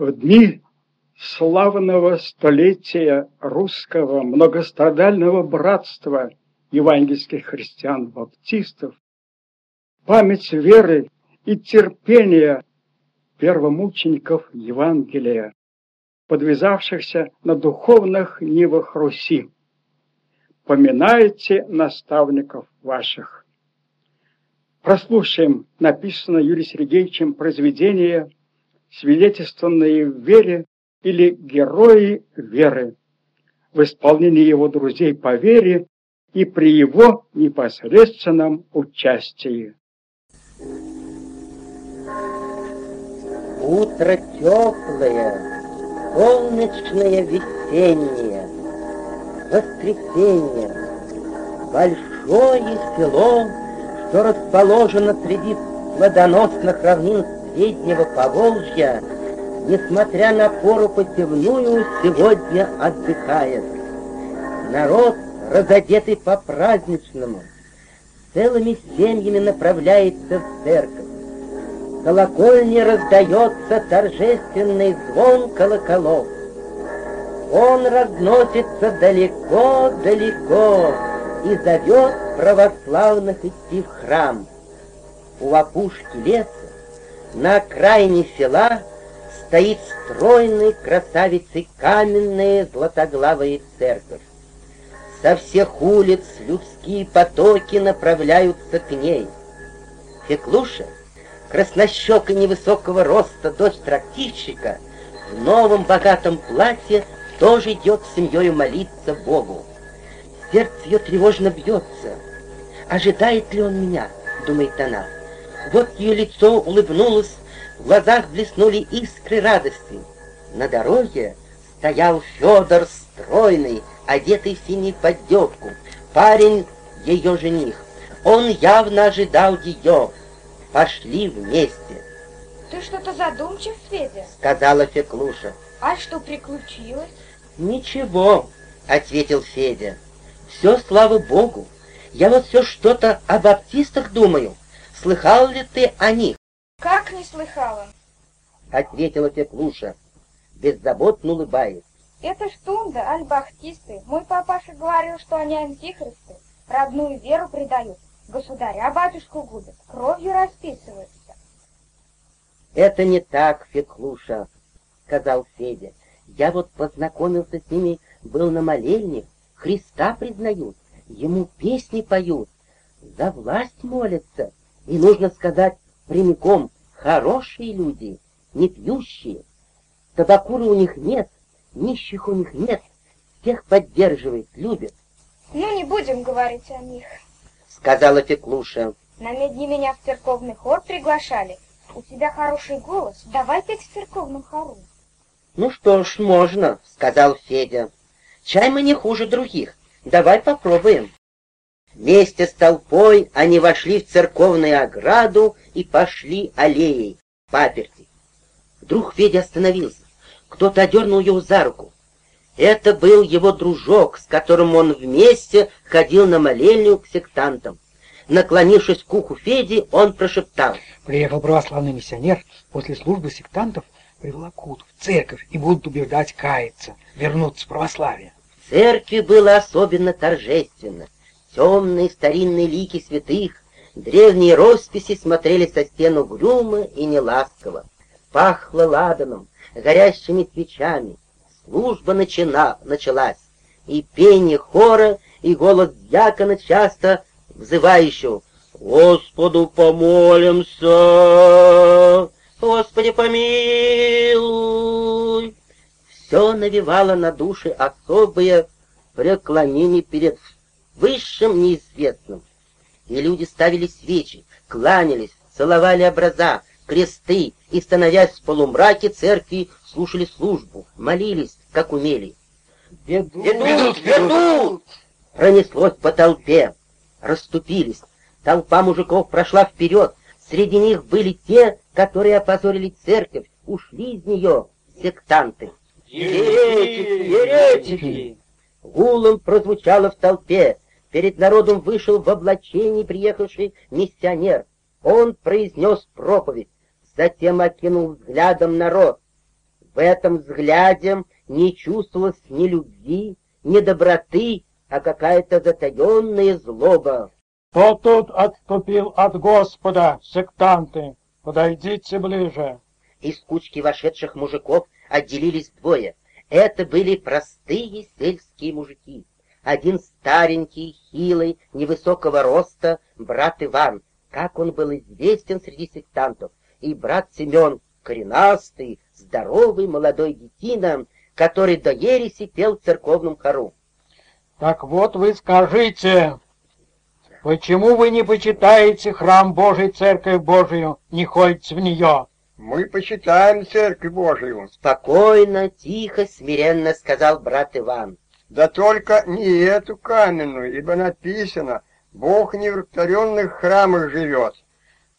В дни славного столетия русского многострадального братства евангельских христиан-баптистов, память веры и терпения первомучеников Евангелия, подвязавшихся на духовных нивах Руси. Поминайте наставников ваших. Прослушаем написанное Юрием Сергеевичем произведение «Свидетельственные в вере» или «Герои веры» в исполнении его друзей по вере и при его непосредственном участии. Утро теплое, солнечное весеннее, воскресенье, большое село, что расположено среди плодоносных равнин Среднего Поволжья, несмотря на пору посевную, сегодня отдыхает. Народ, разодетый по-праздничному, целыми семьями направляется в церковь. В колокольне раздается торжественный звон колоколов. Он разносится далеко-далеко и зовет православных идти в храм. У опушки леса, на окраине села, стоит стройной красавицей каменная златоглавая церковь. Со всех улиц людские потоки направляются к ней. Феклуша, краснощека невысокого роста дочь трактирщика, в новом богатом платье тоже идет с семьей молиться Богу. Сердце ее тревожно бьется. Ожидает ли он меня, думает она. Вот ее лицо улыбнулось, в глазах блеснули искры радости. На дороге стоял Федор стройный, одетый в синий поддевку. Парень — ее жених. Он явно ожидал ее. Пошли вместе. Ты что-то задумчив, Федя? Сказала Феклуша. А что приключилось? Ничего, ответил Федя. Все, слава богу. Я вот все что-то о баптистах думаю. Слыхал ли ты о них? Как не слыхала? Ответила Феклуша, беззаботно улыбаясь. Это штунда, альбахтисты. Мой папаша говорил, что они антихристы. Родную веру предают, государя батюшку губят, кровью расписываются. Это не так, Феклуша, сказал Федя. Я вот познакомился с ними, был на молельне, Христа признают, ему песни поют, за власть молятся. И нужно сказать прямиком, хорошие люди, не пьющие. Табакуры у них нет, нищих у них нет, всех поддерживает, любит. Ну, не будем говорить о них, сказала Феклуша. На медне меня в церковный хор приглашали. У тебя хороший голос, давай петь в церковном хору. Ну что ж, можно, сказал Федя. Чай мы не хуже других, давай попробуем. Вместе с толпой они вошли в церковную ограду и пошли аллеей, паперти. Вдруг Федя остановился. Кто-то одернул его за руку. Это был его дружок, с которым он вместе ходил на молельню к сектантам. Наклонившись к уху Феди, он прошептал. Приехал православный миссионер после службы сектантов привлекут в церковь и будут убеждать каяться, вернуться в православие. В церкви было особенно торжественно. Темные старинные лики святых, древние росписи смотрели со стен угрюмо и неласково. Пахло ладаном, горящими свечами. Служба начина, началась, и пение хора, и голос дьякона часто взывающего «Господу помолимся! Господи помилуй!» Все навевало на души особые преклонения перед высшим неизвестным. И люди ставили свечи, кланялись, целовали образа, кресты и, становясь в полумраке церкви, слушали службу, молились, как умели. Ведут, ведут, ведут! Пронеслось по толпе, расступились. Толпа мужиков прошла вперед. Среди них были те, которые опозорили церковь, ушли из нее сектанты. Еретики! Еретики! Гулом прозвучало в толпе. Перед народом вышел в облачении приехавший миссионер. Он произнес проповедь, затем окинул взглядом народ. В этом взгляде не чувствовалось ни любви, ни доброты, а какая-то затаенная злоба. Кто тут отступил от Господа, сектанты? Подойдите ближе. Из кучки вошедших мужиков отделились двое. Это были простые сельские мужики. Один старенький, хилый, невысокого роста, брат Иван, как он был известен среди сектантов, и брат Семен, коренастый, здоровый молодой детина, который до ереси пел в церковном хору. Так вот вы скажите, почему вы не почитаете храм Божий, церковь Божию, не ходите в нее? Мы почитаем церковь Божию, Спокойно, тихо, смиренно сказал брат Иван. Да только не эту каменную, ибо написано, Бог не в рукотворенных храмах живет.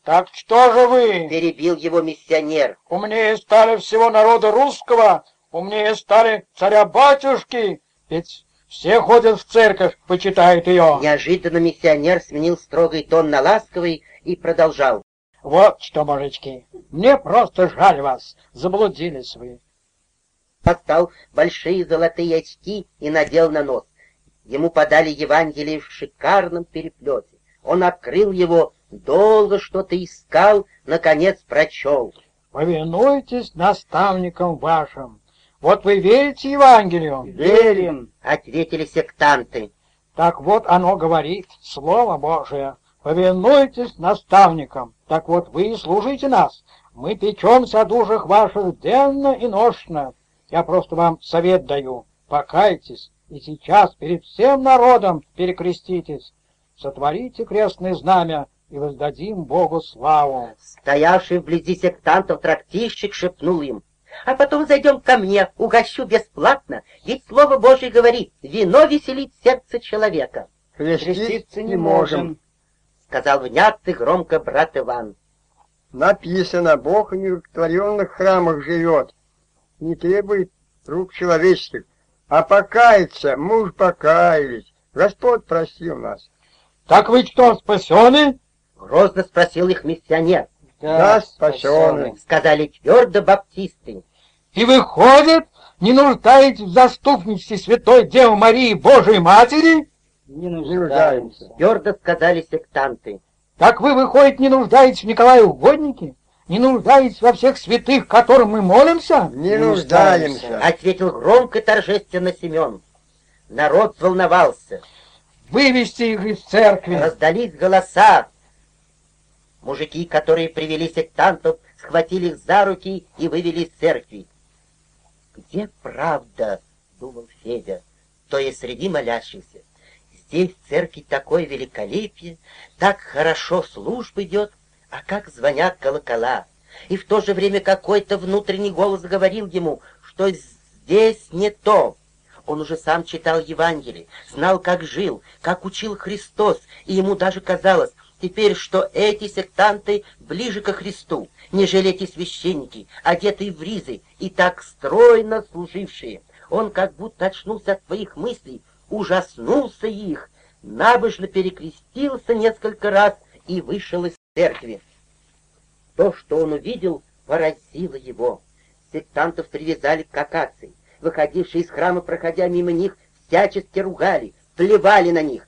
Так что же вы, Перебил его миссионер. умнее стали всего народа русского, умнее стали царя-батюшки, ведь все ходят в церковь, почитают ее. Неожиданно миссионер сменил строгий тон на ласковый и продолжал. Вот что, мужички, мне просто жаль вас, заблудились вы. Достал большие золотые очки и надел на нос. Ему подали Евангелие в шикарном переплете. Он открыл его, долго что-то искал, наконец прочел. Повинуйтесь наставникам вашим. Вот вы верите Евангелию? Верим. Ответили сектанты. Так вот оно говорит, Слово Божие. Повинуйтесь наставникам. Так вот вы и служите нас. Мы печемся о душах ваших денно и ношно. Я просто вам совет даю. Покайтесь и сейчас перед всем народом перекреститесь. Сотворите крестное знамя и воздадим Богу славу. Стоявший вблизи сектантов трактирщик шепнул им. А потом зайдем ко мне, угощу бесплатно, ведь Слово Божье говорит, вино веселит сердце человека, Креститься не можем. сказал внятный громко брат Иван. Написано, Бог в рукотворенных храмах живет, не требует рук человеческих. А покаяться, мы уж покаялись. Господь простил нас. Так вы что, спасены? Грозно спросил их миссионер. Да, спасенный. Сказали твердо баптисты. И выходит, не нуждаетесь в заступничестве Святой Девы Марии Божией Матери? Не Не нуждаемся. Твердо сказали сектанты. Так вы, выходит, не нуждаетесь в Николае Угоднике? Не нуждаетесь во всех святых, которым мы молимся? Не нуждаемся. Ответил громко и торжественно Семен. Народ взволновался. Вывести их из церкви. Раздались голоса. Мужики, которые привели сектантов, схватили их за руки и вывели из церкви. «Где правда?» — думал Федя, то есть среди молящихся. «Здесь в церкви такое великолепие, так хорошо служба идет, а как звонят колокола!» И в то же время какой-то внутренний голос говорил ему, что здесь не то. Он уже сам читал Евангелие, знал, как жил, как учил Христос, и ему даже казалось теперь, что эти сектанты ближе ко Христу, нежели эти священники, одетые в ризы и так стройно служившие. Он как будто очнулся от своих мыслей, ужаснулся их, набожно перекрестился несколько раз и вышел из церкви. То, что он увидел, поразило его. Сектантов привязали к акации. Выходившие из храма, проходя мимо них, всячески ругали, плевали на них.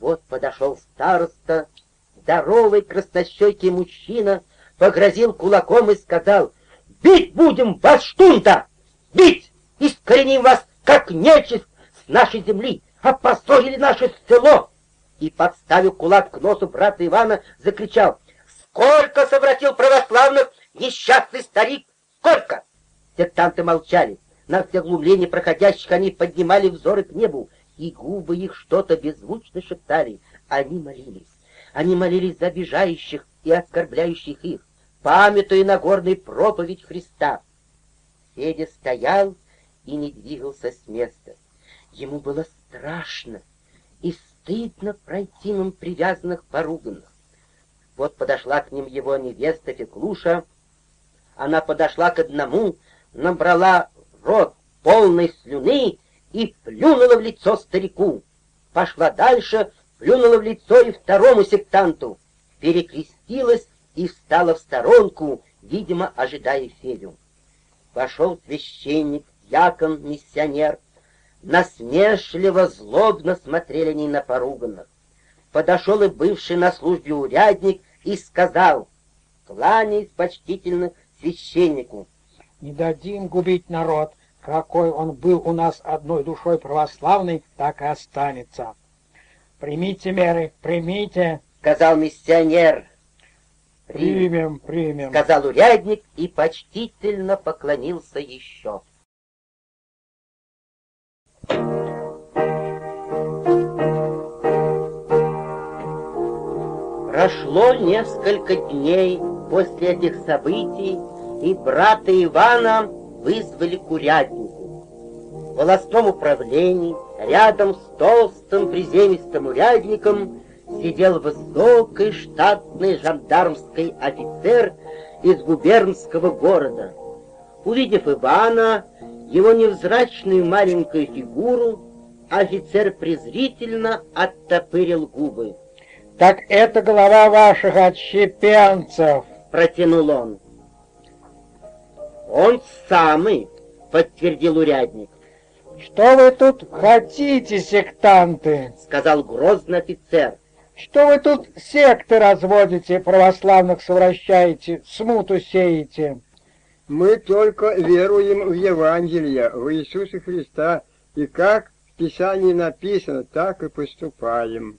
Вот подошел староста, здоровый краснощекий мужчина, погрозил кулаком и сказал, «Бить будем вас, штунта! Бить! Искореним вас, как нечисть с нашей земли! Опозорили наше село!» И, подставив кулак к носу брата Ивана, закричал, «Сколько совратил православных несчастный старик! Сколько!» Сектанты молчали. На все глумление проходящих они поднимали взоры к небу, и губы их что-то беззвучно шептали. Они молились. Они молились за обижающих и оскорбляющих их, памятуя Нагорной проповедь Христа. Федя стоял и не двигался с места. Ему было страшно и стыдно пройти мимо привязанных поруганных. Вот подошла к ним его невеста Феклуша. Она подошла к одному, набрала рот полной слюны и плюнула в лицо старику. Пошла дальше, плюнула в лицо и второму сектанту, перекрестилась и встала в сторонку, видимо, ожидая Федю. Вошел священник, дьякон, миссионер. Насмешливо, злобно смотрели они на поруганных. Подошел и бывший на службе урядник и сказал, кланяясь почтительно священнику, Не дадим губить народ. Какой он был у нас одной душой православной, так и останется. Примите меры, примите. сказал миссионер. Примем, примем. сказал урядник и почтительно поклонился еще. Прошло несколько дней после этих событий, и брата Ивана вызвали к уряднику. В волостном управлении рядом с толстым приземистым урядником сидел высокий штатный жандармский офицер из губернского города. Увидев Ивана, его невзрачную маленькую фигуру, офицер презрительно оттопырил губы. Так это голова ваших отщепенцев. Протянул он. Он самый, подтвердил урядник, Что вы тут хотите, сектанты? сказал грозный офицер. Что вы тут секты разводите, православных совращаете, смуту сеете? Мы только веруем в Евангелие, в Иисуса Христа, и как в Писании написано, так и поступаем.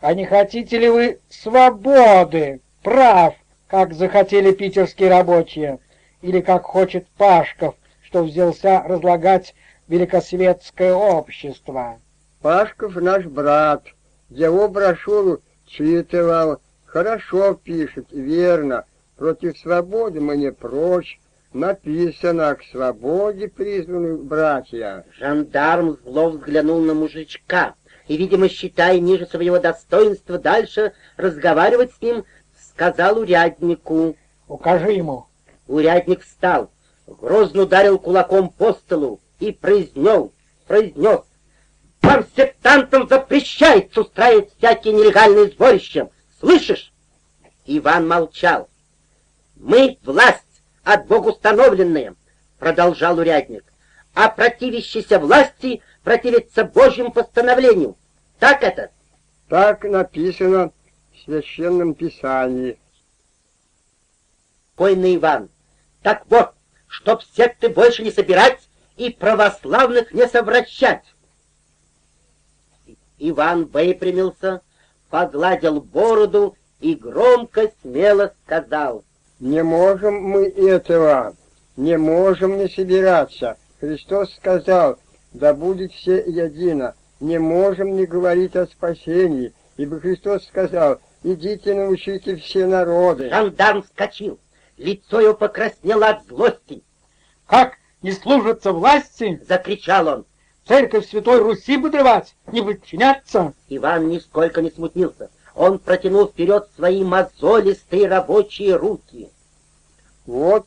А не хотите ли вы свободы, прав, как захотели питерские рабочие, или как хочет Пашков, что взялся разлагать великосветское общество? Пашков наш брат, его брошюру читывал, хорошо пишет, верно, против свободы мы не прочь, написано к свободе призваны братья. Жандарм зло взглянул на мужичка и, видимо, считая ниже своего достоинства дальше разговаривать с ним, сказал уряднику. Укажи ему. Урядник встал, грозно ударил кулаком по столу и произнес, произнес, «Вам, сектантам, запрещается устраивать всякие нелегальные сборища! Слышишь?» Иван молчал. «Мы — власть, от Бога установленная», — продолжал урядник, «а противящийся власти противится Божьему постановлению. Так это?» Так написано в Священном Писании. Спокойный Иван. Так вот, чтоб секты больше не собирать и православных не совращать. Иван выпрямился, погладил бороду и громко, смело сказал. Не можем мы этого, не можем не собираться. Христос сказал, да будет все едино. Не можем не говорить о спасении, ибо Христос сказал, идите научите все народы. Жандарм вскочил, лицо его покраснело от злости. Как не служатся власти, Закричал он. церковь Святой Руси подрывать, не подчиняться? Иван нисколько не смутился. Он протянул вперед свои мозолистые рабочие руки. Вот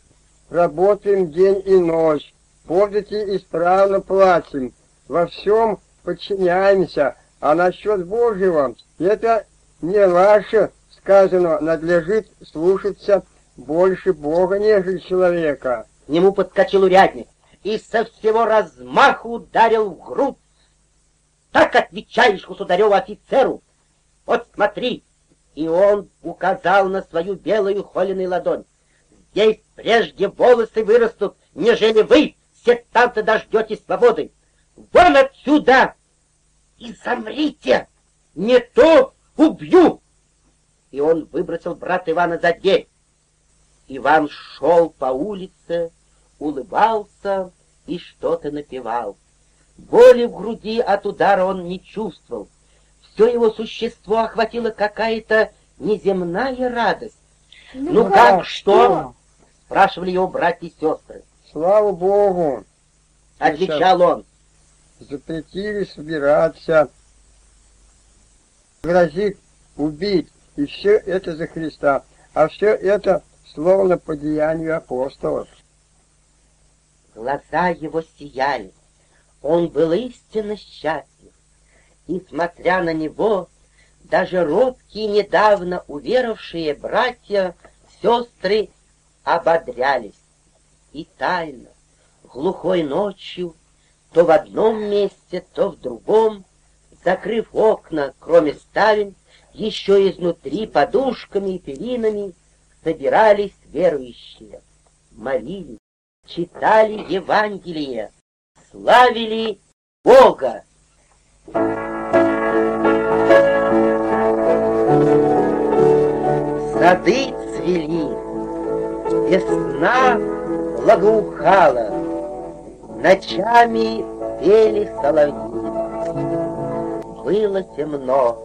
работаем день и ночь, подати исправно платим, во всем подчиняемся, а насчет Божьего это не ваше сказано, надлежит слушаться больше Бога, нежели человека. К нему подскочил урядник и со всего размаху ударил в грудь. Так отвечаешь государеву офицеру. Вот смотри. И он указал на свою белую холеную ладонь. Здесь прежде волосы вырастут, нежели вы, сектанты, дождетесь свободы. Вон отсюда! И замрите! Не то убью! И он выбросил брата Ивана за дверь. Иван шел по улице, улыбался и что-то напевал. Боли в груди от удара он не чувствовал. Все его существо охватила какая-то неземная радость. Ну, как, что? Спрашивали его братья и сестры. Слава Богу, Отвечал он. запретили собираться, грозит убить, и все это за Христа, а все это словно по деянию апостолов. Глаза его сияли. Он был истинно счастлив. И, смотря на него, даже робкие, недавно уверовавшие братья, сестры ободрялись. И тайно, глухой ночью, то в одном месте, то в другом, закрыв окна, кроме ставен, еще изнутри подушками и перинами собирались верующие, молились, читали Евангелие, славили Бога. Сады цвели, весна благоухала, Ночами пели соловьи. Было темно.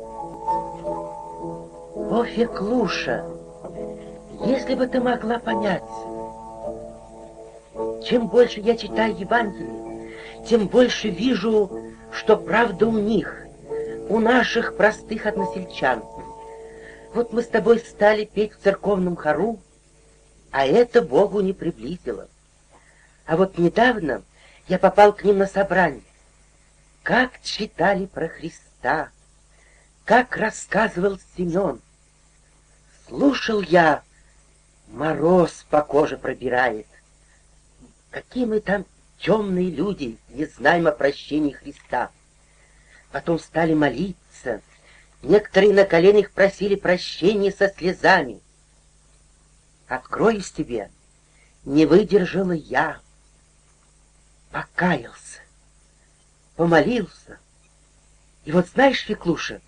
О, Феклуша, если бы ты могла понять, чем больше я читаю Евангелие, тем больше вижу, что правда у них, у наших простых односельчан. Вот мы с тобой стали петь в церковном хору, а это Богу не приблизило. А вот недавно я попал к ним на собрание. Как читали про Христа, как рассказывал Семен. Слушал я, мороз по коже пробирает. Какие мы там темные люди, не знаем о прощении Христа. Потом стали молиться. Некоторые на коленях просили прощения со слезами. Откроюсь тебе, не выдержала я. Покаялся, помолился. И вот знаешь, Феклуша,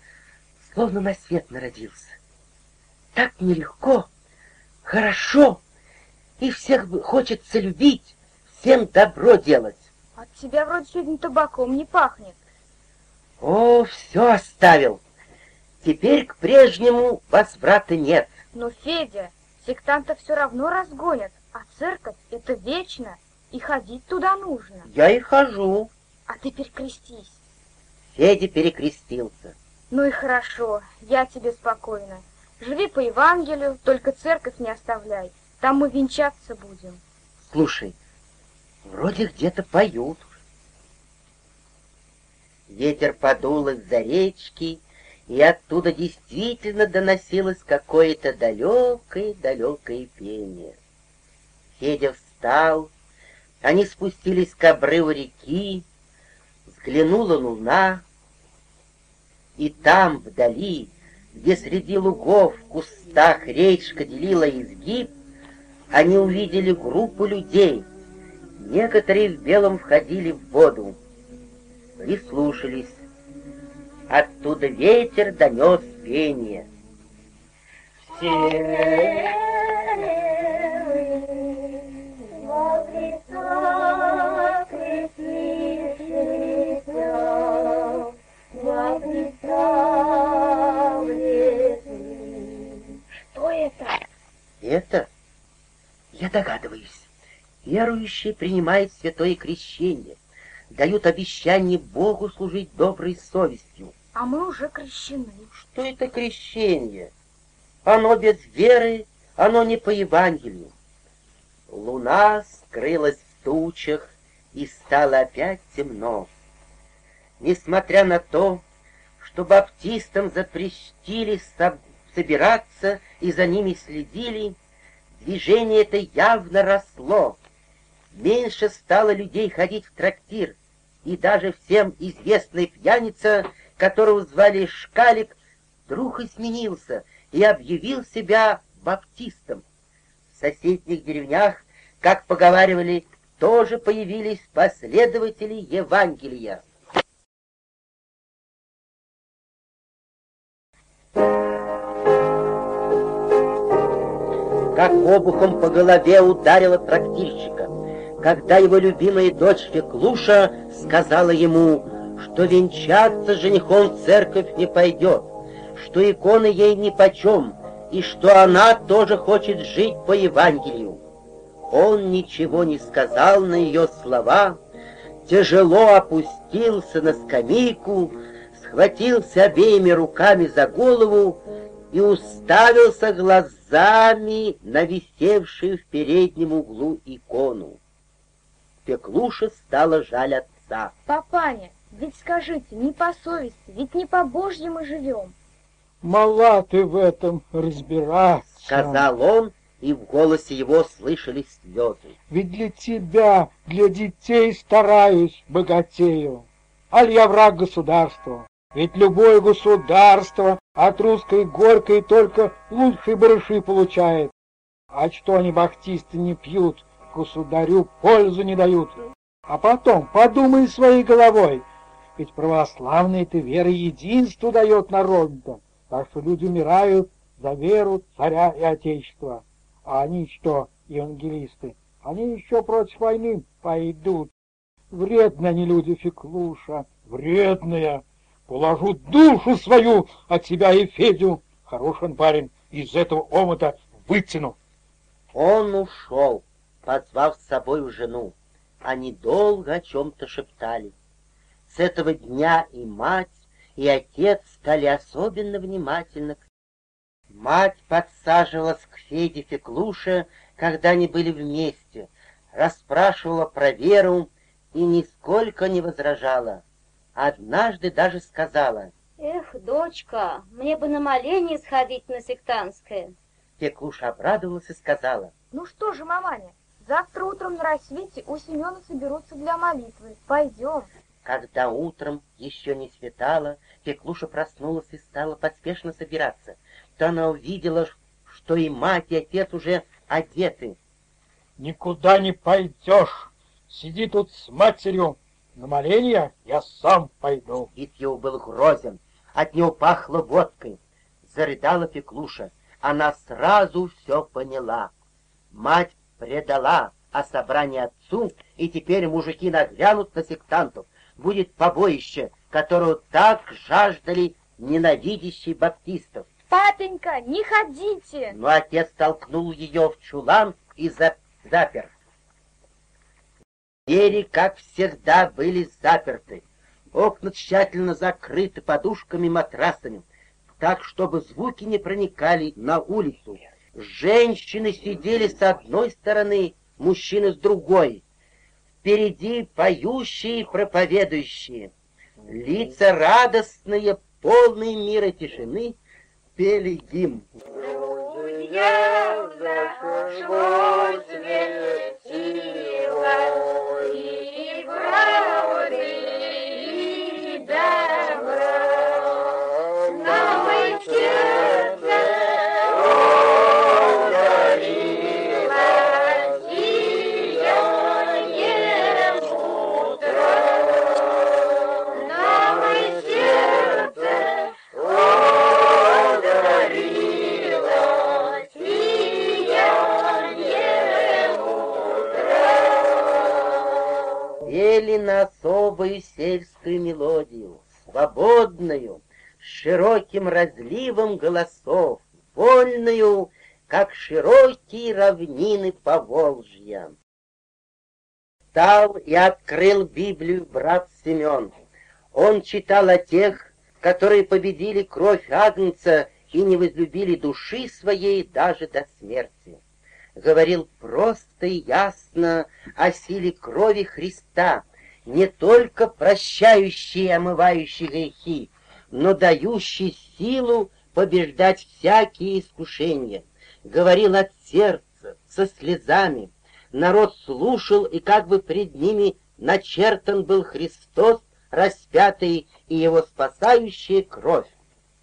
словно на свет народился. Так нелегко, хорошо, и всех хочется любить, всем добро делать. От тебя вроде сегодня табаком не пахнет. О, все оставил. Теперь к прежнему возврата нет. Но, Федя, сектанта все равно разгонят, а церковь — это вечно, и ходить туда нужно. Я и хожу. А ты перекрестись. Федя перекрестился. Ну и хорошо, я тебе спокойно. Живи по Евангелию, только церковь не оставляй. Там мы венчаться будем. Слушай, вроде где-то поют. Ветер подул из-за речки, и оттуда действительно доносилось какое-то далекое-далекое пение. Федя встал, они спустились к обрыву реки, взглянула луна, и там, вдали, где среди лугов, в кустах речка делила изгиб, они увидели группу людей. Некоторые в белом входили в воду, прислушались. Оттуда ветер донес пение. Все? Это, я догадываюсь, верующие принимают святое крещение, дают обещание Богу служить доброй совестью. А мы уже крещены. Что это крещение? Оно без веры, оно не по Евангелию. Луна скрылась в тучах, и стало опять темно. Несмотря на то, что баптистам запрещили собираться и за ними следили, движение это явно росло. Меньше стало людей ходить в трактир, и даже всем известный пьяница, которого звали Шкалик, вдруг изменился и объявил себя баптистом. В соседних деревнях, как поговаривали, тоже появились последователи Евангелия. как обухом по голове ударила трактирщика, когда его любимая дочь Феклуша сказала ему, что венчаться женихом в церковь не пойдет, что иконы ей нипочем, и что она тоже хочет жить по Евангелию. Он ничего не сказал на ее слова, тяжело опустился на скамейку, схватился обеими руками за голову и уставился глазами на висевшую в переднем углу икону. Пеклуша стала жаль отца. Папаня, ведь скажите, не по совести, ведь не по Божьему живем. Мала ты в этом разбираться. Сказал он и в голосе его слышались слезы. Ведь для тебя, для детей стараюсь, богатею. Аль я враг государства? Ведь любое государство от русской горькой только лучшие барыши получает. А что они, бахтисты, не пьют, государю пользу не дают. А потом подумай своей головой, ведь православная ты вера единству дает народу, так что люди умирают за веру царя и отечества. А они что, евангелисты, они еще против войны пойдут. Вредные они люди, Феклуша, вредные. Положу душу свою от себя и Федю. Хороший он парень, из этого омута вытяну. Он ушел, позвав с собой жену. Они долго о чем-то шептали. С этого дня и мать, и отец стали особенно внимательны к Мать подсаживалась к Феде Феклуше, когда они были вместе, расспрашивала про веру и нисколько не возражала. Однажды даже сказала, Эх, дочка, мне бы на моление сходить на сектантское. Феклуша обрадовалась и сказала, Ну что же, маманя, завтра утром на рассвете у Семена соберутся для молитвы. Пойдем. Когда утром еще не светало, Феклуша проснулась и стала поспешно собираться. То она увидела, что и мать, и отец уже одеты. Никуда не пойдешь. Сиди тут с матерью. На моление я сам пойду. Вид его был грозен, от него пахло водкой. Зарыдала Феклуша. Она сразу все поняла. Мать предала о собрании отцу, и теперь мужики наглянут на сектантов. Будет побоище, которого так жаждали ненавидящие баптистов. Папенька, не ходите! Но отец толкнул ее в чулан и за- запер. Двери, как всегда, были заперты. Окна тщательно закрыты подушками и матрасами, так, чтобы звуки не проникали на улицу. Женщины сидели с одной стороны, мужчины с другой. Впереди поющие и проповедующие. Лица радостные, полные мира тишины, пели гимн. Пели на особую сельскую мелодию, свободную, с широким разливом голосов, вольную, как широкие равнины Поволжья. Встал и открыл Библию брат Семен. Он читал о тех, которые победили кровь Агнца и не возлюбили души своей даже до смерти говорил просто и ясно о силе крови Христа, не только прощающей и омывающей грехи, но дающей силу побеждать всякие искушения. Говорил от сердца, со слезами. Народ слушал, и как бы пред ними начертан был Христос, распятый и его спасающая кровь.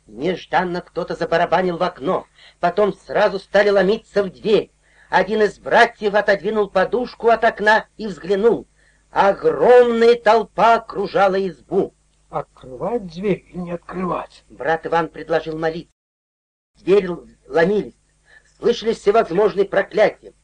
Нежданно кто-то забарабанил в окно, потом сразу стали ломиться в дверь. Один из братьев отодвинул подушку от окна и взглянул. Огромная толпа окружала избу. Открывать дверь и не открывать. Брат Иван предложил молиться. Двери ломились, слышались всевозможные проклятия.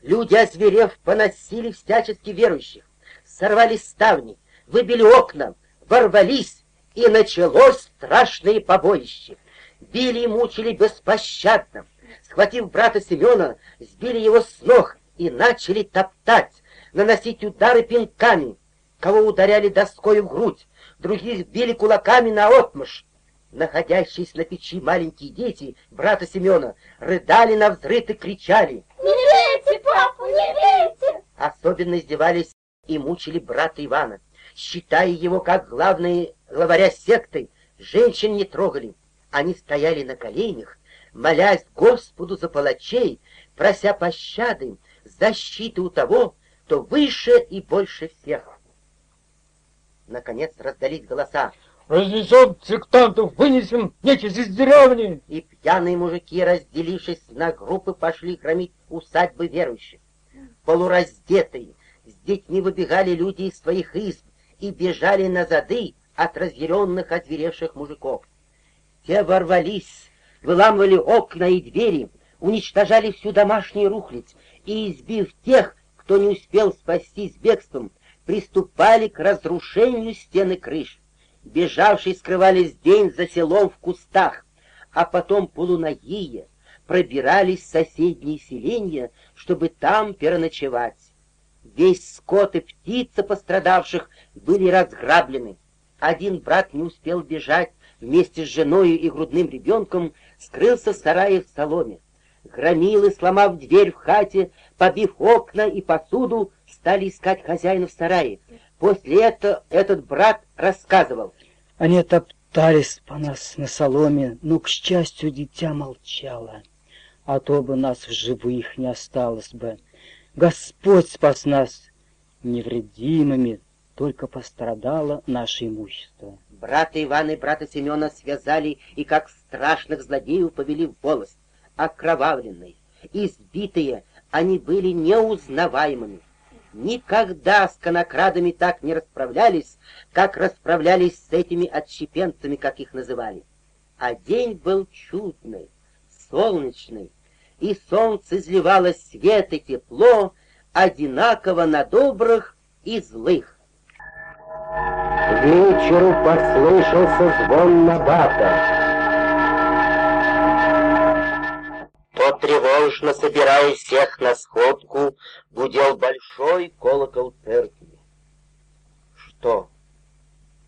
Люди, озверев, поносили всячески верующих, сорвали ставни, выбили окна, ворвались, и началось страшное побоище. Били и мучили беспощадно. Схватив брата Семена, сбили его с ног и начали топтать, наносить удары пинками. Кого ударяли доской в грудь, других били кулаками на отмышь. Находящиеся на печи маленькие дети брата Семена рыдали на взрыв и кричали. Не бейте, папу, не бейте! Особенно издевались и мучили брата Ивана. Считая его как главный главаря секты, женщин не трогали. Они стояли на коленях, молясь Господу за палачей, прося пощады, защиты у того, кто выше и больше всех. Наконец раздались голоса. Разнесем сектантов, вынесем нечисть из деревни. И пьяные мужики, разделившись на группы, пошли громить усадьбы верующих. Полураздетые, с детьми выбегали люди из своих изб и бежали на зады от разъяренных, озверевших мужиков. Те ворвались, выламывали окна и двери, уничтожали всю домашнюю рухлядь и, избив тех, кто не успел спастись бегством, приступали к разрушению стены крыш. Бежавшие скрывались день за селом в кустах, а потом полуногие пробирались в соседние селения, чтобы там переночевать. Весь скот и птица пострадавших были разграблены. Один брат не успел бежать вместе с женой и грудным ребенком, скрылся в сарае в соломе. Громилы, сломав дверь в хате, побив окна и посуду, стали искать хозяина в сарае. После этого этот брат рассказывал. Они топтались по нас на соломе, но, к счастью, дитя молчало, а то бы нас в живых не осталось бы. Господь спас нас невредимыми, только пострадало наше имущество. Брата Ивана и брата Семена связали и как страшных злодеев повели в волость. Окровавленные, избитые, они были неузнаваемыми. Никогда с конокрадами так не расправлялись, как расправлялись с этими отщепенцами, как их называли. А день был чудный, солнечный, и солнце изливало свет и тепло одинаково на добрых и злых. К вечеру послышался звон набата. Тревожно собирая всех на сходку, гудел большой колокол церкви. Что?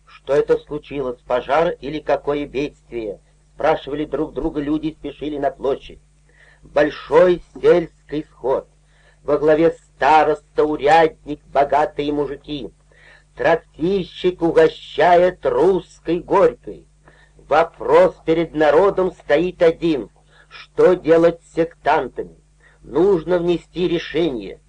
Что это случилось, пожар или какое бедствие? Спрашивали друг друга люди спешили на площадь. Большой сельский сход. Во главе староста, урядник, богатые мужики. Трактирщик угощает русской горькой. Вопрос перед народом стоит один. Что делать с сектантами? Нужно внести решение.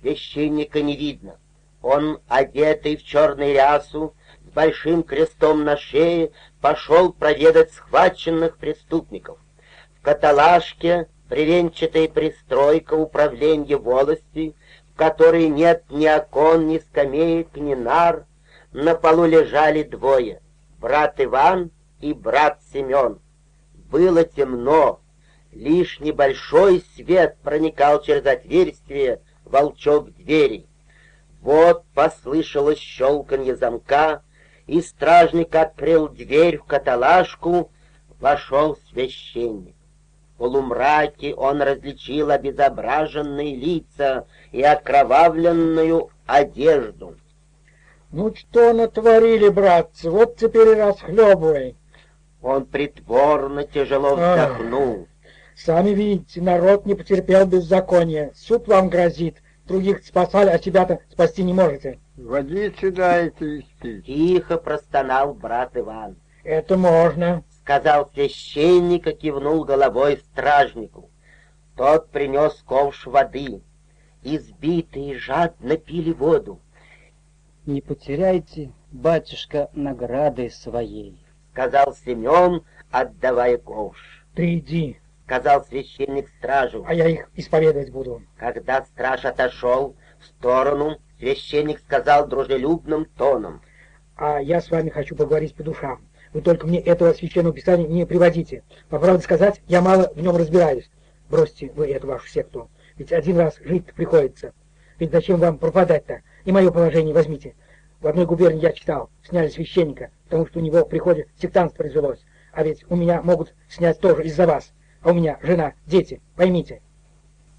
Священника не видно. Он, одетый в черный рясу, с большим крестом на шее, пошел проведать схваченных преступников. В каталажке бревенчатая пристройка управления волости, в которой нет ни окон, ни скамеек, ни нар. На полу лежали двое — брат Иван и брат Семен. Было темно, лишь небольшой свет проникал через отверстие волчок двери. Вот послышалось щелканье замка, и стражник открыл дверь в каталажку, вошел священник. В полумраке он различил обезображенные лица и окровавленную одежду. Ну что натворили, братцы, вот теперь и расхлебывай. Он притворно тяжело вздохнул. Сами видите, народ не потерпел беззакония. Суд вам грозит. Других спасали, а себя-то спасти не можете. Водицы дайте испить. Тихо простонал брат Иван. Это можно. Сказал священник и кивнул головой стражнику. Тот принес ковш воды. Избитые жадно пили воду. Не потеряйте, батюшка, награды своей. Сказал Семен, отдавая ковш. Ты иди, Сказал священник стражу. а я их исповедовать буду. Когда страж отошел в сторону, священник сказал дружелюбным тоном. А я с вами хочу поговорить по душам. Вы только мне этого священного писания не приводите. По правде сказать, я мало в нем разбираюсь. Бросьте вы эту вашу секту. Ведь один раз жить приходится. Ведь зачем вам пропадать-то? И мое положение возьмите. В одной губернии я читал, сняли священника, потому что у него в приходе сектантство развелось. А ведь у меня могут снять тоже из-за вас. А у меня жена, дети, поймите.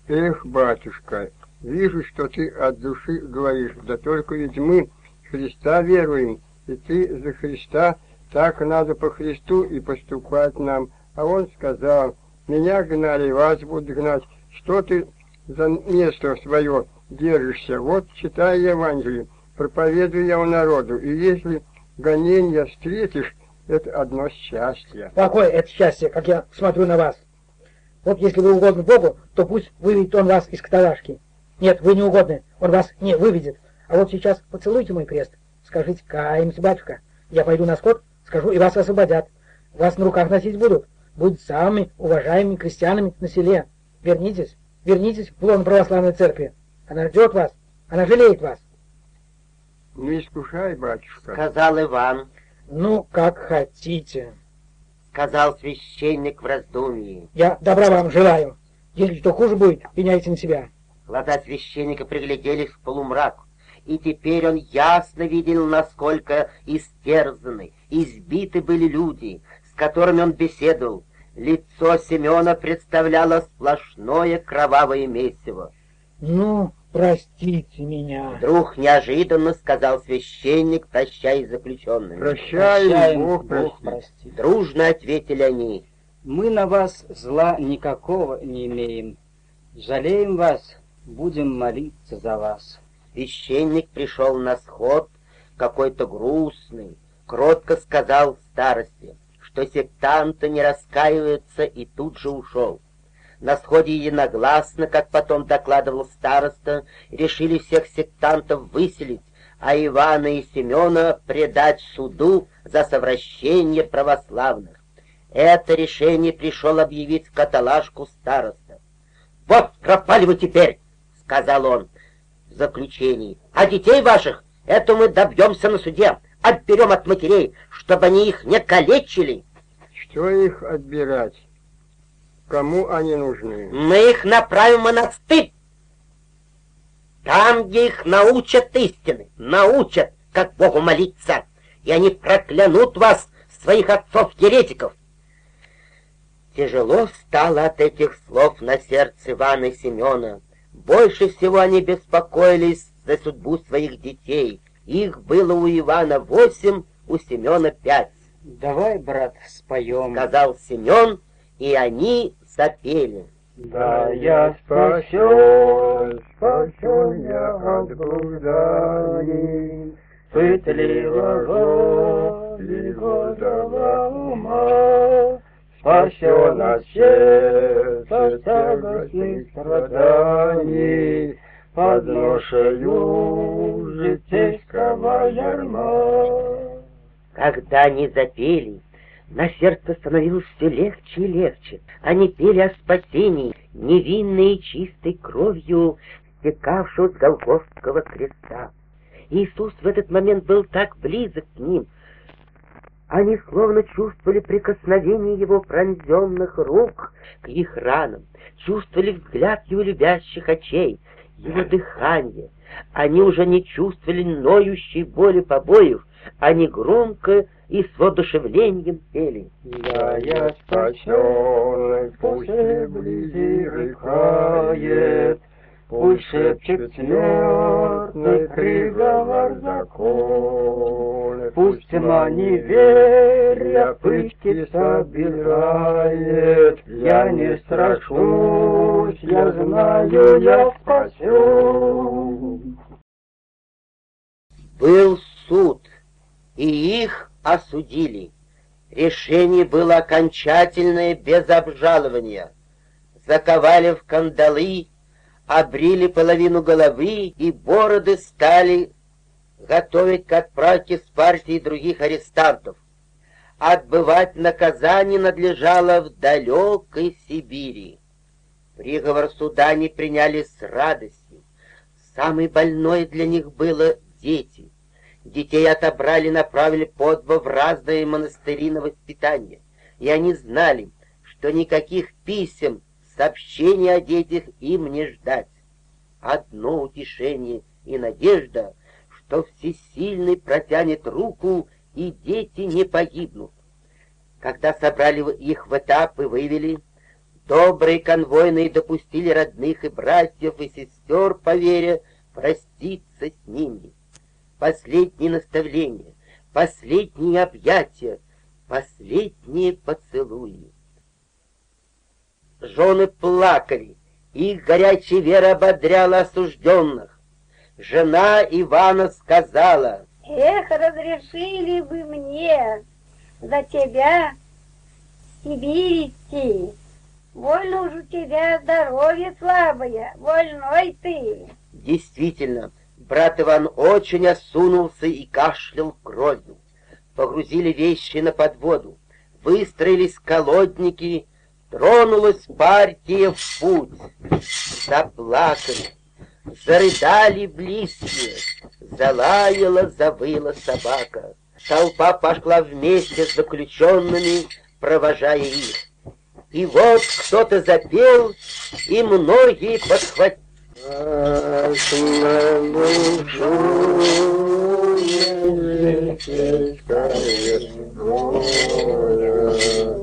Эх, батюшка, вижу, что ты от души говоришь, да только ведь мы Христа веруем, и ты за Христа, так надо по Христу и поступать нам. А он сказал, меня гнали, вас будут гнать. Что ты за место свое держишься? Вот читай Евангелие, проповедуй я у народу, и если гонения встретишь, это одно счастье. Какое это счастье, как я смотрю на вас. Вот если вы угодны Богу, то пусть выведет он вас из каталажки. Нет, вы не угодны, он вас не выведет. А вот сейчас поцелуйте мой крест. Скажите, каемся, батюшка. Я пойду на скот, скажу, и вас освободят. Вас на руках носить будут. Будут самыми уважаемыми крестьянами на селе. Вернитесь, вернитесь в лон православной церкви. Она ждет вас, она жалеет вас. Не искушай, батюшка. Сказал Иван, Ну, как хотите. Сказал священник в раздумье. Я добра вам желаю. Если что хуже будет, пеняйте на себя. Глаза священника пригляделись в полумрак, и теперь он ясно видел, насколько истерзаны, избиты были люди, с которыми он беседовал. Лицо Семена представляло сплошное кровавое месиво. Ну, простите меня. Вдруг неожиданно сказал священник, прощаясь с заключенными. Прощаем, Прощаем, Бог Бог простит. простит. Дружно ответили они. Мы на вас зла никакого не имеем. Жалеем вас, будем молиться за вас. Священник пришел на сход, какой-то грустный, кротко сказал старости, что сектанты не раскаиваются, и тут же ушел. На сходе единогласно, как потом докладывал староста, решили всех сектантов выселить, а Ивана и Семена предать суду за совращение православных. Это решение пришел объявить в каталажку староста. «Вот пропали вы теперь!» — сказал он в заключении. «А детей ваших, это мы добьемся на суде, отберем от матерей, чтобы они их не калечили. Что их отбирать? Кому они нужны? Мы их направим в монастырь. Там, где их научат истины, научат, как Богу молиться, и они проклянут вас, своих отцов-еретиков. Тяжело стало от этих слов на сердце Ивана и Семена. Больше всего они беспокоились за судьбу своих детей. Их было у Ивана восемь, у Семена пять. Давай, брат, споем. Сказал Семен, и они запели. Да я спасен, спасен я от блужданий, пытливого и гордого ума, спасен от сердца тягостных страданий, под ношею житейского ярма. Когда они запели, на сердце становилось все легче и легче. Они пели о спасении, невинной и чистой кровью, стекавшего с Голгофского креста. Иисус в этот момент был так близок к ним. Они словно чувствовали прикосновение Его пронзенных рук к их ранам, чувствовали взгляд Его любящих очей, Его дыхание. Они уже не чувствовали ноющей боли побоев, они громко и с воодушевлением пели. Да я спасен, пусть вблизи рыкает, Пусть шепчет смертный приговор закон, Пусть тьма неверия пытки собирает, Я не страшусь, я знаю, я спасен. Был суд, и их осудили. Решение было окончательное, без обжалования. Заковали в кандалы, обрили половину головы, и бороды стали готовить к отправке с партией других арестантов. Отбывать наказание надлежало в далекой Сибири. Приговор суда они приняли с радостью. Самой больной для них было дети. Детей отобрали и направили по два в разные монастыри на воспитание. И они знали, что никаких писем, сообщений о детях им не ждать. Одно утешение и надежда, что всесильный протянет руку, и дети не погибнут. Когда собрали их в этап и вывели, добрые конвойные допустили родных и братьев и сестер по вере проститься с ними последние наставления, последние объятия, последние поцелуи. Жены плакали, их горячая вера ободряла осужденных. Жена Ивана сказала, Эх, разрешили бы мне за тебя в Сибирь идти. Больно уж у тебя здоровье слабое, больной ты. Действительно, брат Иван очень осунулся и кашлял кровью. Погрузили вещи на подводу, выстроились колодники, тронулась партия в путь. Заплакали, зарыдали близкие, залаяла, завыла собака. Толпа пошла вместе с заключенными, провожая их. И вот кто-то запел, и многие подхватили. Заунывный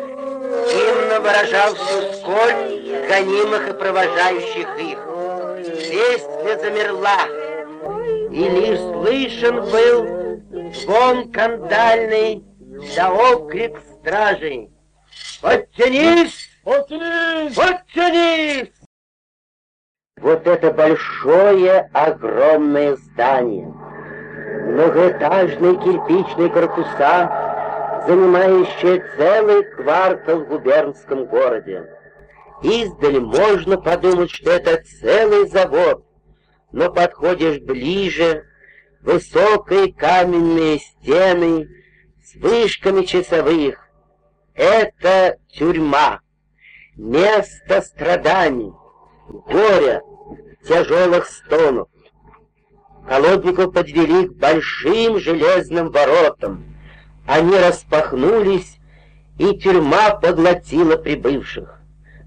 гимна выражал всю скорбь гонимых и провожающих их. Песня замерла, и лишь слышен был звон кандальный да окрик стражей. «Подтянись! Подтянись! Подтянись!» Вот это большое, огромное здание. Многоэтажные кирпичные корпуса, занимающие целый квартал в губернском городе. Издали можно подумать, что это целый завод, но подходишь ближе, высокие каменные стены с вышками часовых. Это тюрьма, место страданий, горя, тяжелых стонов. Колодников подвели к большим железным воротам. Они распахнулись, и тюрьма поглотила прибывших.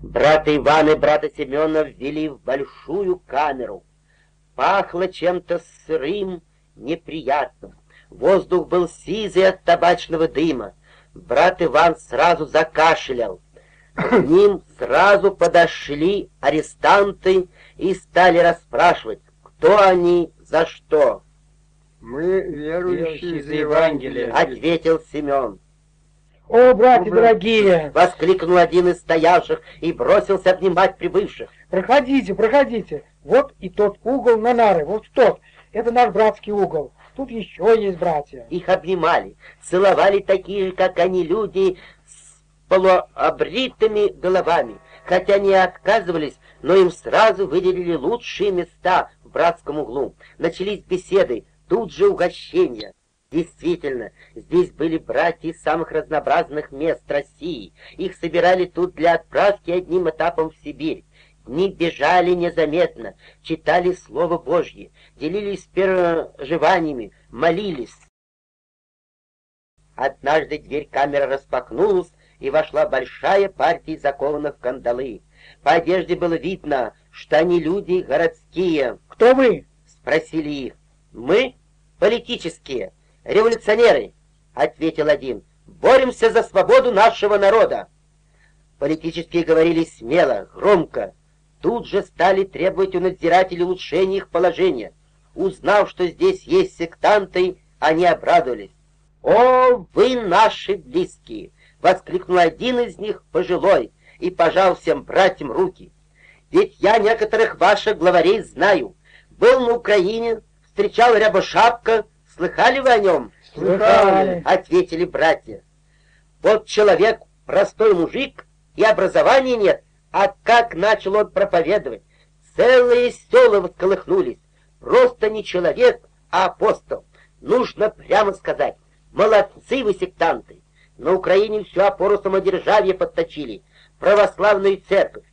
Брата Ивана и брата Семена ввели в большую камеру. Пахло чем-то сырым, неприятным. Воздух был сизый от табачного дыма. Брат Иван сразу закашлял. К ним сразу подошли арестанты и стали расспрашивать, кто они, за что. Мы верующие за Евангелие. Ответил Семен. О, братья дорогие! Воскликнул один из стоявших и бросился обнимать прибывших. Проходите, проходите. Вот и тот угол на нары, вот тот. Это наш братский угол. Тут еще есть братья. Их обнимали, целовали такие же, как они, люди с полуобритыми головами. Хотя они отказывались, но им сразу выделили лучшие места в братском углу. Начались беседы, тут же угощения. Действительно, здесь были братья из самых разнообразных мест России. Их собирали тут для отправки одним этапом в Сибирь. Дни бежали незаметно, читали Слово Божье, делились переживаниями, молились. Однажды дверь камеры распахнулась, и вошла большая партия закованных в кандалы. По одежде было видно, что они люди городские. Кто вы? Спросили их. Мы политические, революционеры, ответил один. Боремся за свободу нашего народа. Политические говорили смело, громко. Тут же стали требовать у надзирателей улучшения их положения. Узнав, что здесь есть сектанты, они обрадовались. «О, вы наши близкие! воскликнул один из них, пожилой, и пожал всем братьям руки. «Ведь я некоторых ваших главарей знаю. Был на Украине, встречал Рябошапка. Слыхали вы о нем?» «Слыхали», — ответили братья. «Вот человек, простой мужик, и образования нет, а как начал он проповедовать? Целые села всколыхнулись. Просто не человек, а апостол. Нужно прямо сказать, молодцы вы, сектанты. На Украине всю опору самодержавия подточили, православную церковь.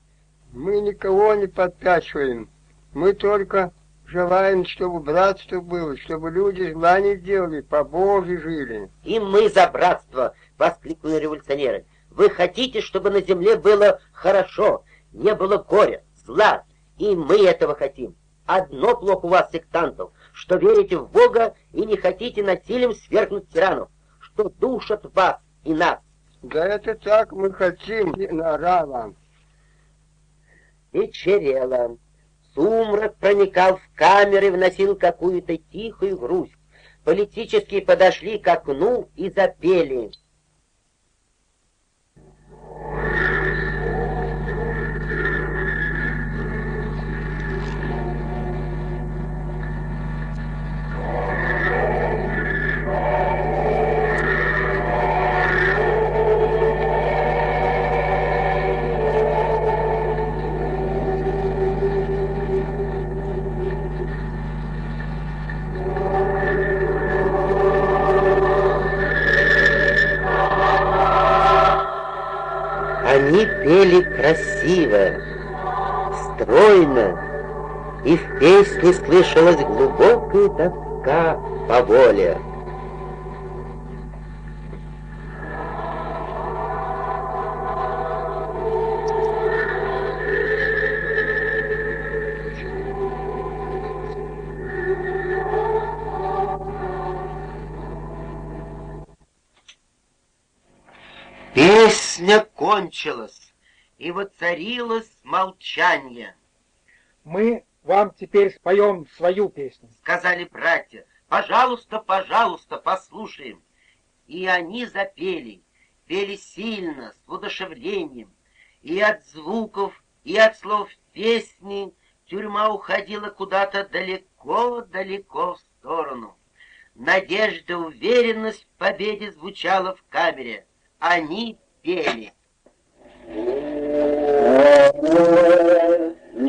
Мы никого не подтачиваем. Мы только желаем, чтобы братство было, чтобы люди зла не делали, по Божьи жили. И мы за братство, воскликнули революционеры. Вы хотите, чтобы на земле было хорошо, не было горя, зла, и мы этого хотим. Одно плохо у вас, сектантов, что верите в Бога и не хотите насилием свергнуть тиранов, что душат вас и нас. Да это так мы хотим, нора вам. Вечерело. Сумрак проникал в камеры, вносил какую-то тихую грусть. Политические подошли к окну и запели. Они тоска по воле. Песня кончилась, и воцарилось молчание. Мы вам теперь споем свою песню. Сказали братья, пожалуйста, пожалуйста, послушаем. И они запели, пели сильно, с воодушевлением. И от звуков, и от слов песни тюрьма уходила куда-то далеко-далеко в сторону. Надежда, уверенность в победе звучала в камере. Они пели.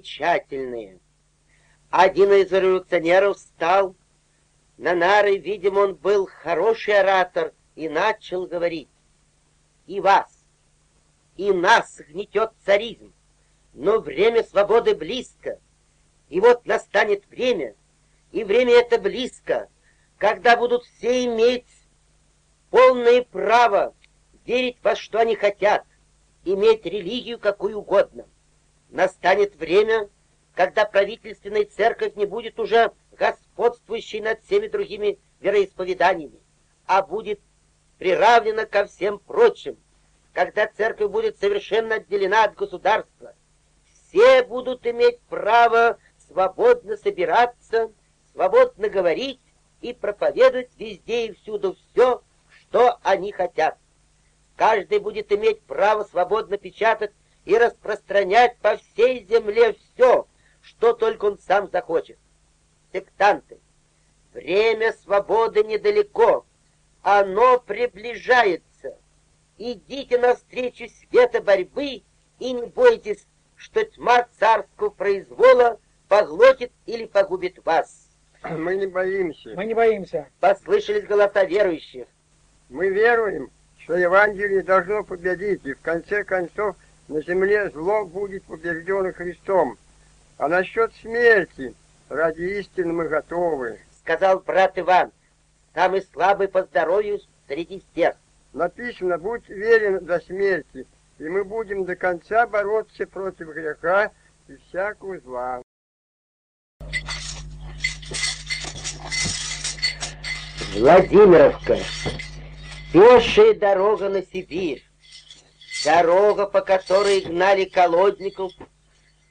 песня замечательная. Один из революционеров встал на нары, видимо, он был хороший оратор, и начал говорить. И вас, и нас гнетет царизм, но время свободы близко. И вот настанет время, и время это близко, когда будут все иметь полное право верить во что они хотят, иметь религию какую угодно. Настанет время, когда правительственная церковь не будет уже господствующей над всеми другими вероисповеданиями, а будет приравнена ко всем прочим, когда церковь будет совершенно отделена от государства. Все будут иметь право свободно собираться, свободно говорить и проповедовать везде и всюду все, что они хотят. Каждый будет иметь право свободно печатать и распространять по всей земле все, что только он сам захочет. Сектанты, время свободы недалеко, оно приближается. Идите навстречу света борьбы и не бойтесь, что тьма царского произвола поглотит или погубит вас. Мы не боимся. Мы не боимся. Послышались голоса верующих. Мы веруем, что Евангелие должно победить, и в конце концов на земле зло будет побеждено Христом. А насчет смерти, ради истины мы готовы. Сказал брат Иван, самый слабый по здоровью среди всех. Написано, будь верен до смерти, и мы будем до конца бороться против греха и всякого зла. Владимировка. Пешая дорога на Сибирь. Дорога, по которой гнали колодников,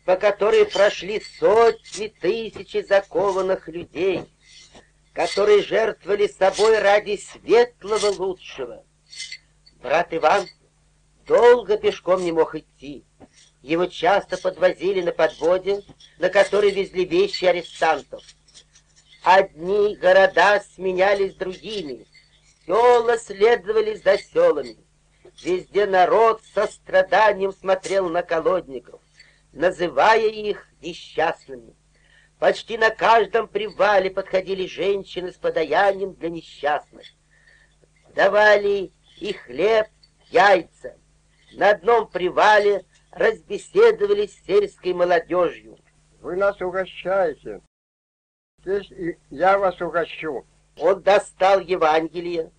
по которой прошли сотни тысячи закованных людей, которые жертвовали собой ради светлого лучшего. Брат Иван долго пешком не мог идти. Его часто подвозили на подводе, на которой везли вещи арестантов. Одни города сменялись другими, села следовали за селами. Везде народ со страданием смотрел на колодников, называя их несчастными. Почти на каждом привале подходили женщины с подаянием для несчастных. Давали и хлеб, яйца. На одном привале разбеседовались с сельской молодежью. Вы нас угощаете. Здесь и я вас угощу. Он достал Евангелие,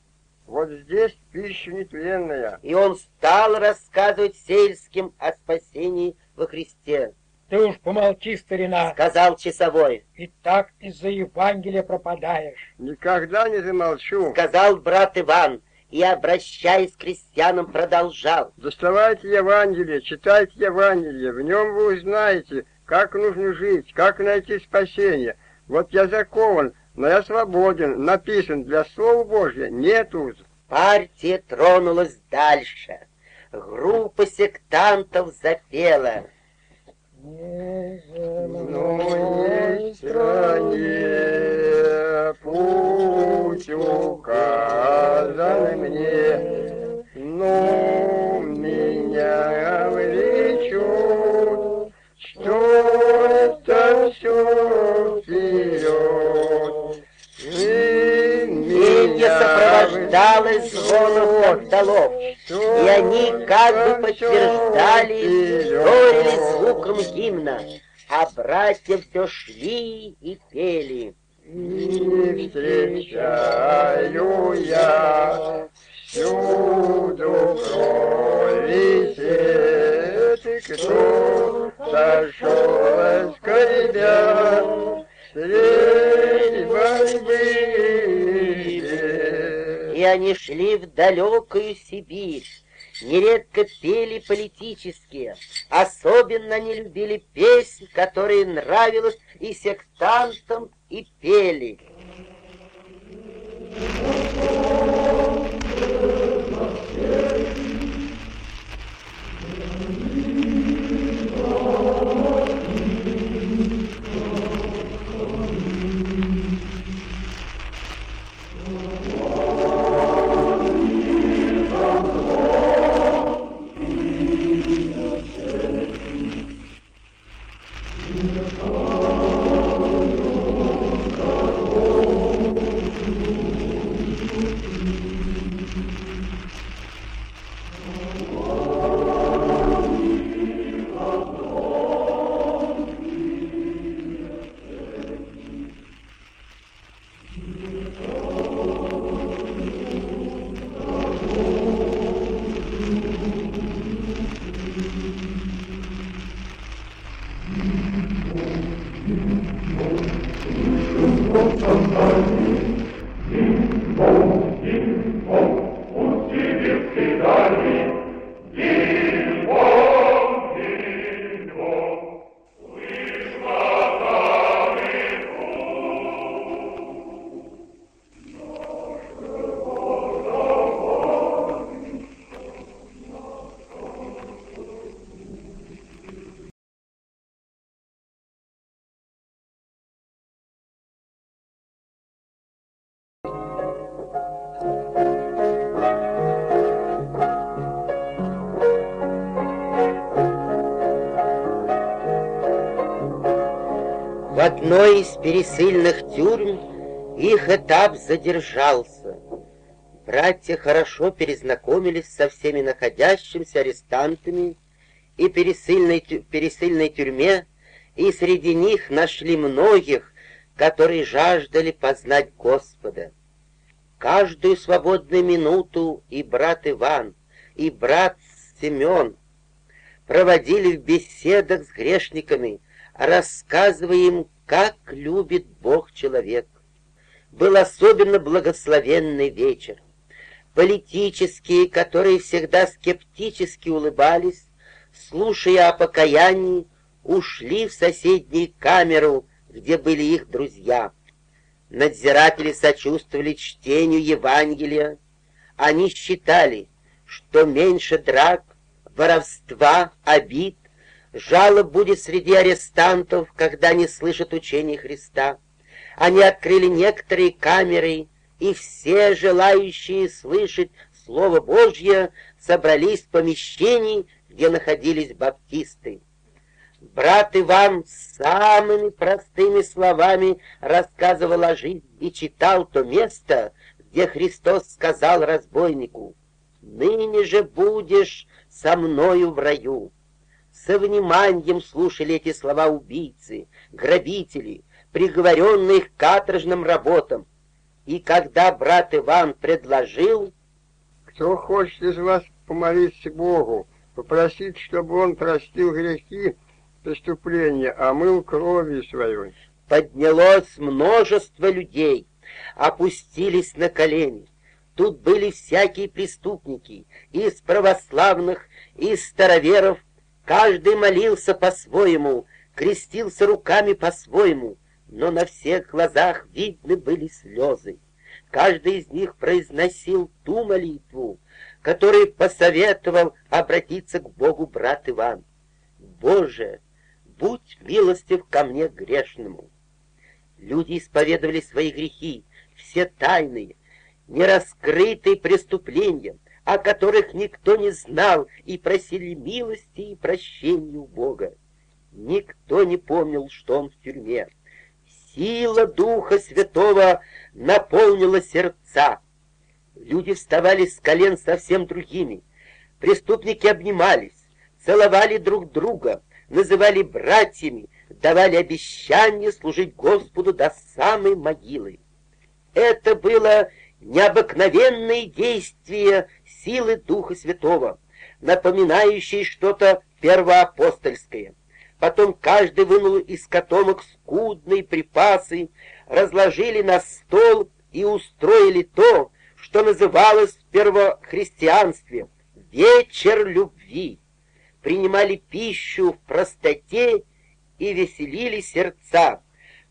Вот здесь пища нетленная. и он стал рассказывать сельским о спасении во Христе. Ты уж помолчи, старина, Сказал часовой, и так из-за Евангелия пропадаешь. Никогда не замолчу. сказал брат Иван, и, обращаясь к крестьянам, продолжал. Доставайте Евангелие, читайте Евангелие. В нем вы узнаете, как нужно жить, как найти спасение. Вот я закован, но я свободен, написан для Слова Божьего, нет уз. Партия тронулась дальше. Группа сектантов запела. Стране путь указан мне, но меня влечет, что это все вперед. Сопровождалось звоном колоколов, и они как бы подтверждали, вторили звуком гимна, а братья все шли и пели. И встречаю я всюду крови свет, кто сошел скорбя, средь борьбы. И они шли в далекую Сибирь, нередко пели политические. Особенно они любили песнь, которая нравилась и сектантам, и пели. В пересыльных тюрьм их этап задержался. Братья хорошо перезнакомились со всеми находящимися арестантами и пересыльной, пересыльной тюрьме, и среди них нашли многих, которые жаждали познать Господа. Каждую свободную минуту и брат Иван, и брат Семен проводили в беседах с грешниками, рассказывая им, как любит Бог человек. Был особенно благословенный вечер. Политические, которые всегда скептически улыбались, слушая о покаянии, ушли в соседнюю камеру, где были их друзья. Надзиратели сочувствовали чтению Евангелия. Они считали, что меньше драк, воровства, обид, жалоб будет среди арестантов, когда не слышат учения Христа. Они открыли некоторые камеры, и все желающие слышать Слово Божье собрались в помещении, где находились баптисты. Брат Иван самыми простыми словами рассказывал о жизни и читал то место, где Христос сказал разбойнику, «Ныне же будешь со мною в раю». Со вниманием слушали эти слова убийцы, грабители, приговоренные к каторжным работам. И когда брат Иван предложил... Кто хочет из вас помолиться Богу, попросить, чтобы он простил грехи, преступления, омыл кровью своей. Поднялось множество людей, опустились на колени. Тут были всякие преступники, из православных, из староверов. Каждый молился по-своему, крестился руками по-своему, но на всех глазах видны были слезы. Каждый из них произносил ту молитву, которой посоветовал обратиться к Богу брат Иван. «Боже, будь милостив ко мне грешному». Люди исповедовали свои грехи, все тайные, нераскрытые преступления, о которых никто не знал, и просили милости и прощения у Бога. Никто не помнил, что он в тюрьме. Сила Духа Святого наполнила сердца. Люди вставали с колен совсем другими. Преступники обнимались, целовали друг друга, называли братьями, давали обещание служить Господу до самой могилы. Это было необыкновенное действие силы Духа Святого, напоминающее что-то первоапостольское. Потом каждый вынул из котомок скудные припасы, разложили на стол и устроили то, что называлось в первохристианстве «вечер любви». Принимали пищу в простоте и веселили сердца.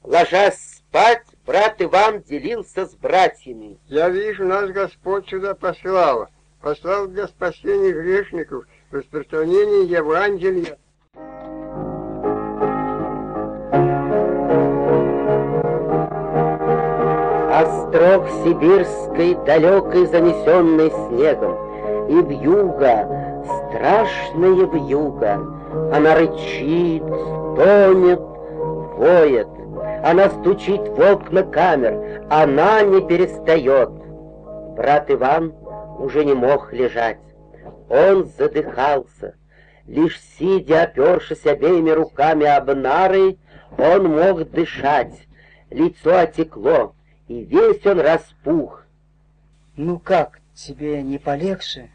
Ложась спать, брат Иван делился с братьями. Я вижу, нас Господь сюда послал. Послал для спасения грешников, распространения Евангелия. Острог сибирской, далекой, занесенный снегом, И вьюга, страшная вьюга, Она рычит, стонет, воет, Она стучит в окна камер, Она не перестает. Брат Иван уже не мог лежать. Он задыхался. Лишь сидя, опершись обеими руками об нары, он мог дышать. Лицо отекло, и весь он распух. Ну как, тебе не полегче?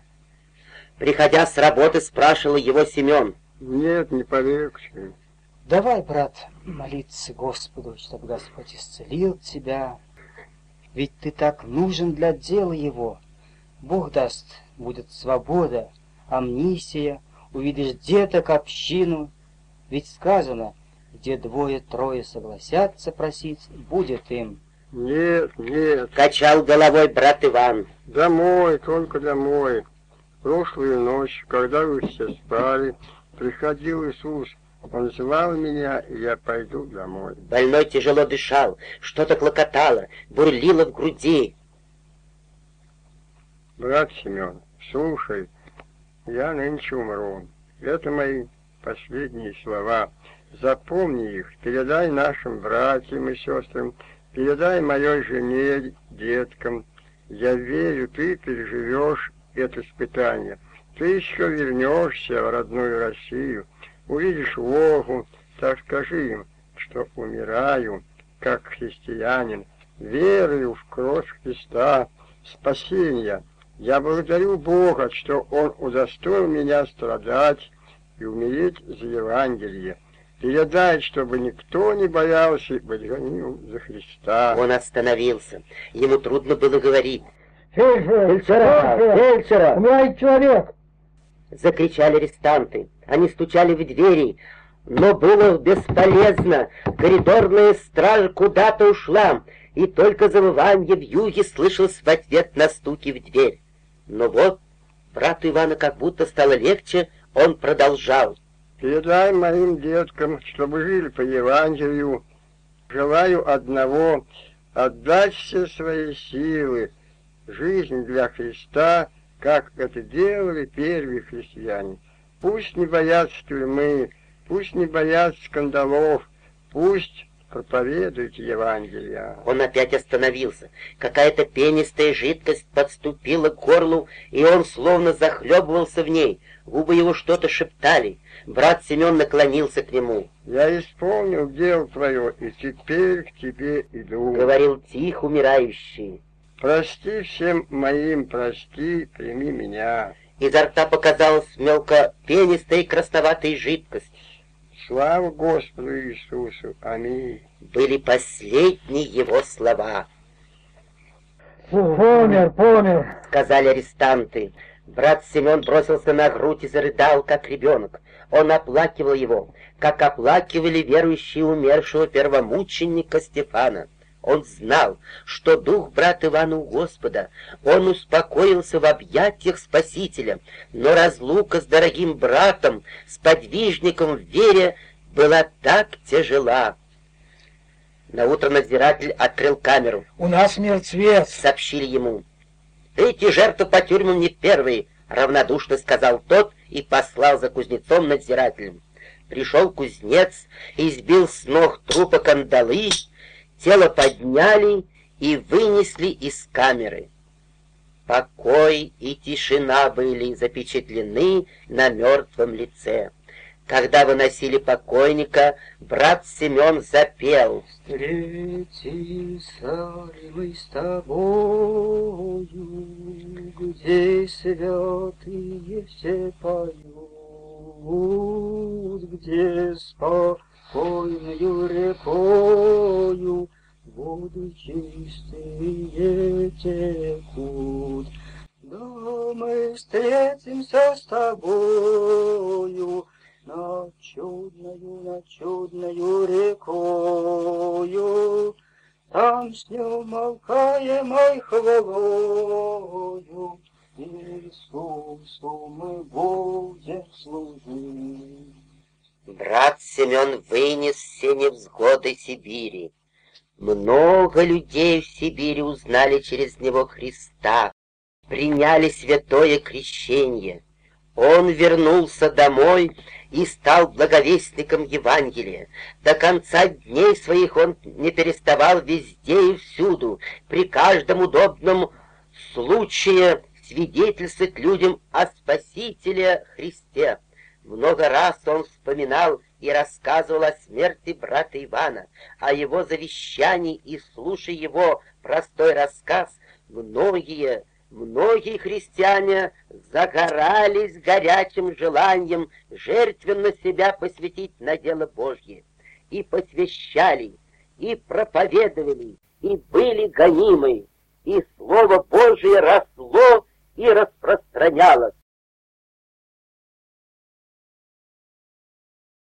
Приходя с работы, спрашивал его Семен. Нет, не полегче. Давай, брат, молиться Господу, чтобы Господь исцелил тебя. Ведь ты так нужен для дела его. Бог даст, будет свобода, амнисия, увидишь деток, общину. Ведь сказано, где двое-трое согласятся просить, будет им. Нет, нет. Качал головой брат Иван. Домой, только домой. Прошлую ночь, когда вы все спали, приходил Иисус. Он звал меня, и я пойду домой. Больной тяжело дышал, что-то клокотало, бурлило в груди. Брат Семен, слушай, я нынче умру. Это мои последние слова. Запомни их, передай нашим братьям и сестрам, Передай моей жене, деткам, я верю, ты переживешь это испытание. Ты еще вернешься в родную Россию, увидишь Волгу, так скажи им, что умираю, как христианин, верую в кровь Христа, спасения. Я благодарю Бога, что Он удостоил меня страдать и умереть за Евангелие передать, чтобы никто не боялся быть гоним за Христа. Он остановился. Ему трудно было говорить. Фельдшер! Фельдшера! Фельдшера! Умирает человек! Закричали арестанты. Они стучали в двери. Но было бесполезно, коридорная стража куда-то ушла, и только завыванье в юге слышалось в ответ на стуки в дверь. Но вот брату Ивана как будто стало легче, он продолжал. Передай моим деткам, чтобы жили по Евангелию. Желаю одного — отдать все свои силы, жизнь для Христа, как это делали первые христиане. Пусть не боятся тюрьмы, пусть не боятся скандалов, пусть проповедуют Евангелие. Он опять остановился. Какая-то пенистая жидкость подступила к горлу, и он словно захлебывался в ней. Губы его что-то шептали. Брат Семен наклонился к нему. «Я исполнил дело твое, и теперь к тебе иду», — говорил тихо умирающий. «Прости всем моим, прости, прими меня». Изо рта показалась мелко пенистая и красноватая жидкость. Слава Господу Иисусу! Аминь! Были последние его слова. «Помер, помер!» — сказали арестанты. Брат Семен бросился на грудь и зарыдал, как ребенок. Он оплакивал его, как оплакивали верующие умершего первомученика Стефана. Он знал, что дух брата Ивана у Господа. Он успокоился в объятиях Спасителя, но разлука с дорогим братом, с подвижником в вере, была так тяжела. На утро надзиратель открыл камеру. «У нас мертвец!» — сообщили ему. «Эти жертвы по тюрьмам не первые», — равнодушно сказал тот и послал за кузнецом надзирателем. Пришел кузнец и сбил с ног трупа кандалы, тело подняли и вынесли из камеры. Покой и тишина были запечатлены на мертвом лице. Когда выносили покойника, брат Семен запел. Встретимся ли мы с тобою, Где святые все поют, Где спокойною рекою Воды чистые текут. Да мы встретимся с тобою, на чудною, на чудною рекою, Там с неумолкаемой хвалою Иисусу мы будем служить. Брат Семен вынес все невзгоды Сибири. Много людей в Сибири узнали через него Христа, приняли святое крещение. Он вернулся домой и стал благовестником Евангелия. До конца дней своих он не переставал везде и всюду, при каждом удобном случае свидетельствовать людям о Спасителе Христе. Много раз он вспоминал и рассказывал о смерти брата Ивана, о его завещании, и, слушая его простой рассказ, многие Многие христиане загорались горячим желанием жертвенно себя посвятить на дело Божье, и посвящали, и проповедовали, и были гонимы, и Слово Божие росло и распространялось.